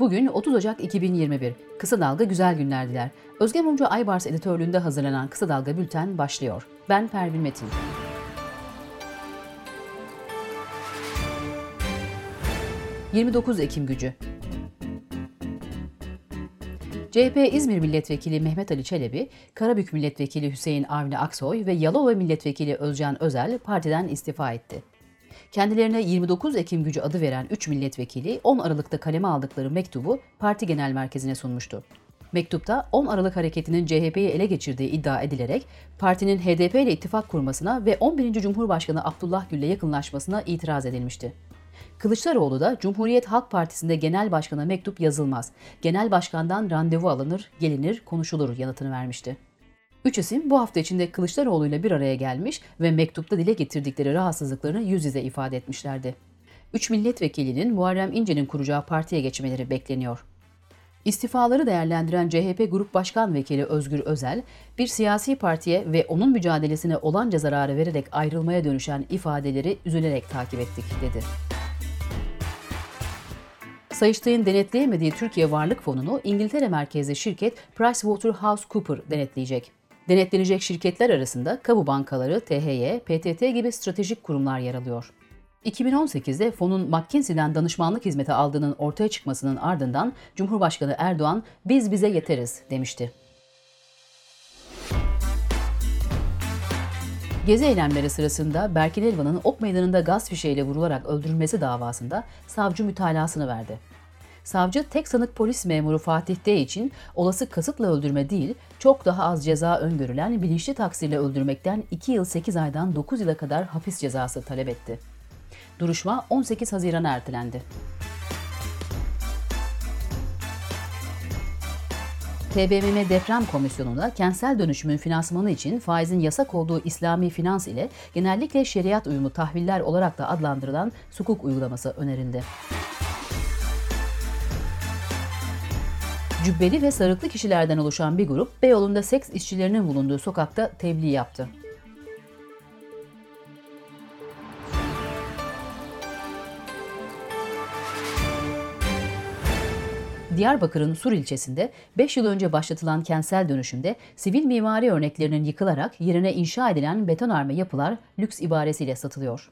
Bugün 30 Ocak 2021. Kısa Dalga güzel günler diler. Özge Mumcu Aybars editörlüğünde hazırlanan Kısa Dalga Bülten başlıyor. Ben Pervin Metin. ...29 Ekim gücü. CHP İzmir Milletvekili Mehmet Ali Çelebi, Karabük Milletvekili Hüseyin Avni Aksoy ve Yalova Milletvekili Özcan Özel partiden istifa etti. Kendilerine 29 Ekim gücü adı veren 3 milletvekili 10 Aralık'ta kaleme aldıkları mektubu parti genel merkezine sunmuştu. Mektupta 10 Aralık hareketinin CHP'yi ele geçirdiği iddia edilerek partinin HDP ile ittifak kurmasına ve 11. Cumhurbaşkanı Abdullah Gül'le yakınlaşmasına itiraz edilmişti. Kılıçdaroğlu da Cumhuriyet Halk Partisi'nde genel başkana mektup yazılmaz. Genel başkandan randevu alınır, gelinir, konuşulur yanıtını vermişti. Üç isim bu hafta içinde Kılıçdaroğlu ile bir araya gelmiş ve mektupta dile getirdikleri rahatsızlıklarını yüz yüze ifade etmişlerdi. Üç milletvekilinin Muharrem İnce'nin kuracağı partiye geçmeleri bekleniyor. İstifaları değerlendiren CHP Grup Başkan Vekili Özgür Özel, bir siyasi partiye ve onun mücadelesine olanca zararı vererek ayrılmaya dönüşen ifadeleri üzülerek takip ettik, dedi. Sayıştay'ın denetleyemediği Türkiye Varlık Fonu'nu İngiltere merkezli şirket PricewaterhouseCoopers denetleyecek. Denetlenecek şirketler arasında kamu bankaları, THY, PTT gibi stratejik kurumlar yer alıyor. 2018'de fonun McKinsey'den danışmanlık hizmeti aldığının ortaya çıkmasının ardından Cumhurbaşkanı Erdoğan biz bize yeteriz demişti. Gezi eylemleri sırasında Berkin Elvan'ın Ok Meydanı'nda gaz fişeğiyle vurularak öldürülmesi davasında savcı mütalasını verdi. Savcı tek sanık polis memuru Fatih D için olası kasıtla öldürme değil, çok daha az ceza öngörülen bilinçli taksirle öldürmekten 2 yıl 8 aydan 9 yıla kadar hapis cezası talep etti. Duruşma 18 Haziran'a ertelendi. TBMM Deprem Komisyonu'nda kentsel dönüşümün finansmanı için faizin yasak olduğu İslami finans ile genellikle şeriat uyumu tahviller olarak da adlandırılan sukuk uygulaması önerildi. Cübbeli ve sarıklı kişilerden oluşan bir grup Beyoğlu'nda seks işçilerinin bulunduğu sokakta tebliğ yaptı. Diyarbakır'ın Sur ilçesinde 5 yıl önce başlatılan kentsel dönüşümde sivil mimari örneklerinin yıkılarak yerine inşa edilen betonarme yapılar lüks ibaresiyle satılıyor.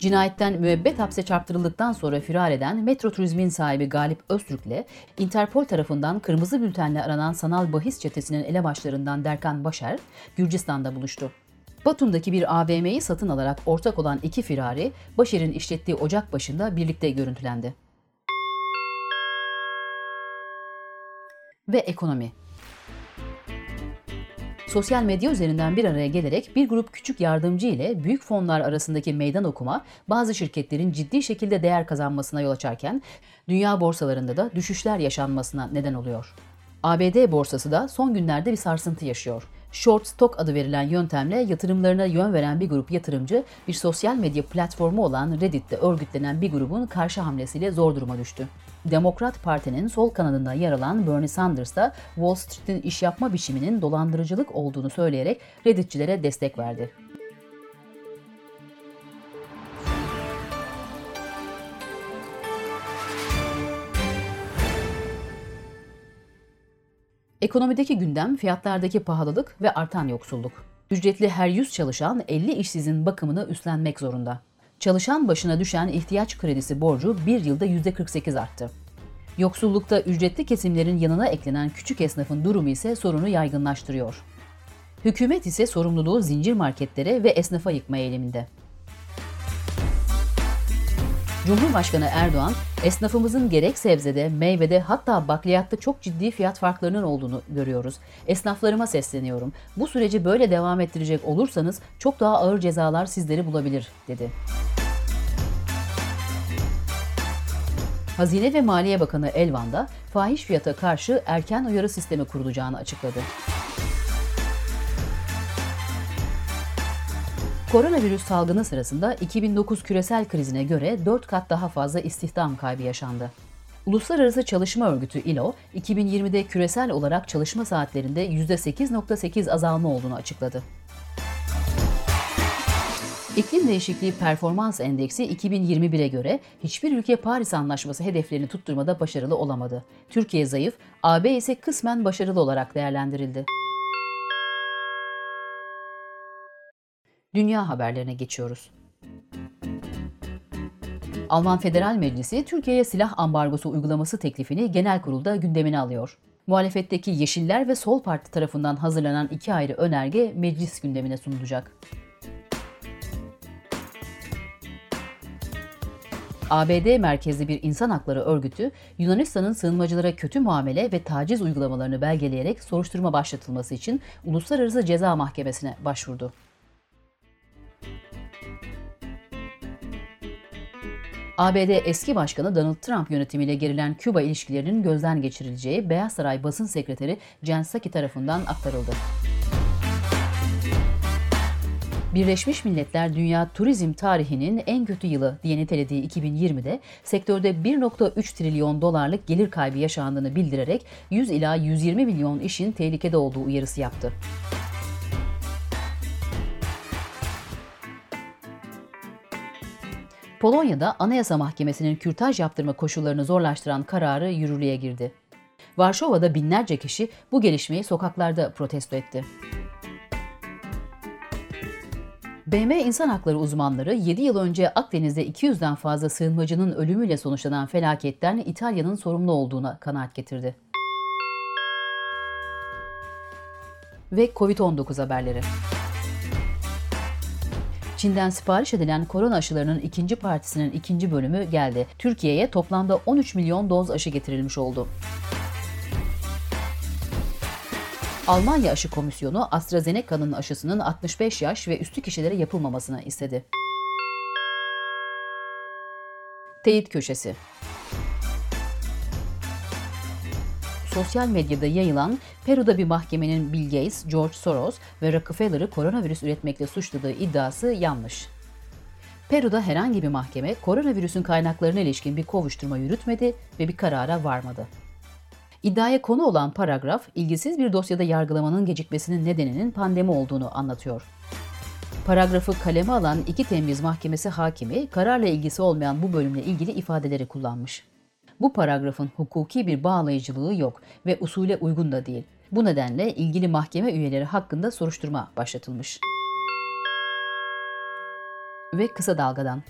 Cinayetten müebbet hapse çarptırıldıktan sonra firar eden Metro Turizm'in sahibi Galip Öztürk'le Interpol tarafından kırmızı bültenle aranan sanal bahis çetesinin elebaşlarından Derkan Başer, Gürcistan'da buluştu. Batum'daki bir AVM'yi satın alarak ortak olan iki firari, Başer'in işlettiği ocak başında birlikte görüntülendi. Ve ekonomi sosyal medya üzerinden bir araya gelerek bir grup küçük yardımcı ile büyük fonlar arasındaki meydan okuma bazı şirketlerin ciddi şekilde değer kazanmasına yol açarken dünya borsalarında da düşüşler yaşanmasına neden oluyor. ABD borsası da son günlerde bir sarsıntı yaşıyor. Short Stock adı verilen yöntemle yatırımlarına yön veren bir grup yatırımcı bir sosyal medya platformu olan Reddit'te örgütlenen bir grubun karşı hamlesiyle zor duruma düştü. Demokrat Parti'nin sol kanadında yer alan Bernie Sanders da Wall Street'in iş yapma biçiminin dolandırıcılık olduğunu söyleyerek Redditçilere destek verdi. Ekonomideki gündem fiyatlardaki pahalılık ve artan yoksulluk. Ücretli her 100 çalışan 50 işsizin bakımını üstlenmek zorunda. Çalışan başına düşen ihtiyaç kredisi borcu bir yılda %48 arttı. Yoksullukta ücretli kesimlerin yanına eklenen küçük esnafın durumu ise sorunu yaygınlaştırıyor. Hükümet ise sorumluluğu zincir marketlere ve esnafa yıkma eğiliminde. Cumhurbaşkanı Erdoğan, esnafımızın gerek sebzede, meyvede hatta bakliyatta çok ciddi fiyat farklarının olduğunu görüyoruz. Esnaflarıma sesleniyorum. Bu süreci böyle devam ettirecek olursanız çok daha ağır cezalar sizleri bulabilir, dedi. Hazine ve Maliye Bakanı Elvan da fahiş fiyata karşı erken uyarı sistemi kurulacağını açıkladı. Koronavirüs salgını sırasında 2009 küresel krizine göre 4 kat daha fazla istihdam kaybı yaşandı. Uluslararası Çalışma Örgütü ILO, 2020'de küresel olarak çalışma saatlerinde %8.8 azalma olduğunu açıkladı. İklim Değişikliği Performans Endeksi 2021'e göre hiçbir ülke Paris Anlaşması hedeflerini tutturmada başarılı olamadı. Türkiye zayıf, AB ise kısmen başarılı olarak değerlendirildi. Dünya haberlerine geçiyoruz. Alman Federal Meclisi Türkiye'ye silah ambargosu uygulaması teklifini genel kurulda gündemine alıyor. Muhalefetteki Yeşiller ve Sol Parti tarafından hazırlanan iki ayrı önerge meclis gündemine sunulacak. ABD merkezli bir insan hakları örgütü, Yunanistan'ın sığınmacılara kötü muamele ve taciz uygulamalarını belgeleyerek soruşturma başlatılması için Uluslararası Ceza Mahkemesi'ne başvurdu. ABD eski başkanı Donald Trump yönetimiyle gerilen Küba ilişkilerinin gözden geçirileceği Beyaz Saray basın sekreteri Jen Psaki tarafından aktarıldı. Birleşmiş Milletler Dünya Turizm tarihinin en kötü yılı diye nitelediği 2020'de sektörde 1.3 trilyon dolarlık gelir kaybı yaşandığını bildirerek 100 ila 120 milyon işin tehlikede olduğu uyarısı yaptı. Polonya'da Anayasa Mahkemesi'nin kürtaj yaptırma koşullarını zorlaştıran kararı yürürlüğe girdi. Varşova'da binlerce kişi bu gelişmeyi sokaklarda protesto etti. BM İnsan Hakları uzmanları 7 yıl önce Akdeniz'de 200'den fazla sığınmacının ölümüyle sonuçlanan felaketten İtalya'nın sorumlu olduğuna kanaat getirdi. Ve Covid-19 haberleri. Çin'den sipariş edilen korona aşılarının ikinci partisinin ikinci bölümü geldi. Türkiye'ye toplamda 13 milyon doz aşı getirilmiş oldu. Almanya Aşı Komisyonu AstraZeneca'nın aşısının 65 yaş ve üstü kişilere yapılmamasını istedi. Teyit Köşesi sosyal medyada yayılan Peru'da bir mahkemenin Bill Gates, George Soros ve Rockefeller'ı koronavirüs üretmekle suçladığı iddiası yanlış. Peru'da herhangi bir mahkeme koronavirüsün kaynaklarına ilişkin bir kovuşturma yürütmedi ve bir karara varmadı. İddiaya konu olan paragraf, ilgisiz bir dosyada yargılamanın gecikmesinin nedeninin pandemi olduğunu anlatıyor. Paragrafı kaleme alan iki temiz mahkemesi hakimi kararla ilgisi olmayan bu bölümle ilgili ifadeleri kullanmış. Bu paragrafın hukuki bir bağlayıcılığı yok ve usule uygun da değil. Bu nedenle ilgili mahkeme üyeleri hakkında soruşturma başlatılmış. Ve kısa dalgadan.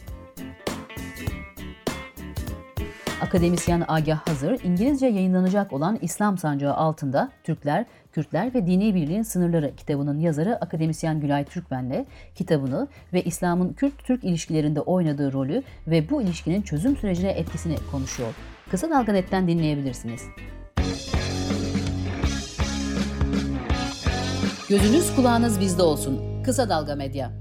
Akademisyen Agah Hazır, İngilizce yayınlanacak olan İslam Sancağı altında Türkler, Kürtler ve Dini Birliğin Sınırları kitabının yazarı akademisyen Gülay Türkmen'le kitabını ve İslam'ın Kürt-Türk ilişkilerinde oynadığı rolü ve bu ilişkinin çözüm sürecine etkisini konuşuyor. Kısa Dalga Net'ten dinleyebilirsiniz. Gözünüz kulağınız bizde olsun. Kısa Dalga Medya.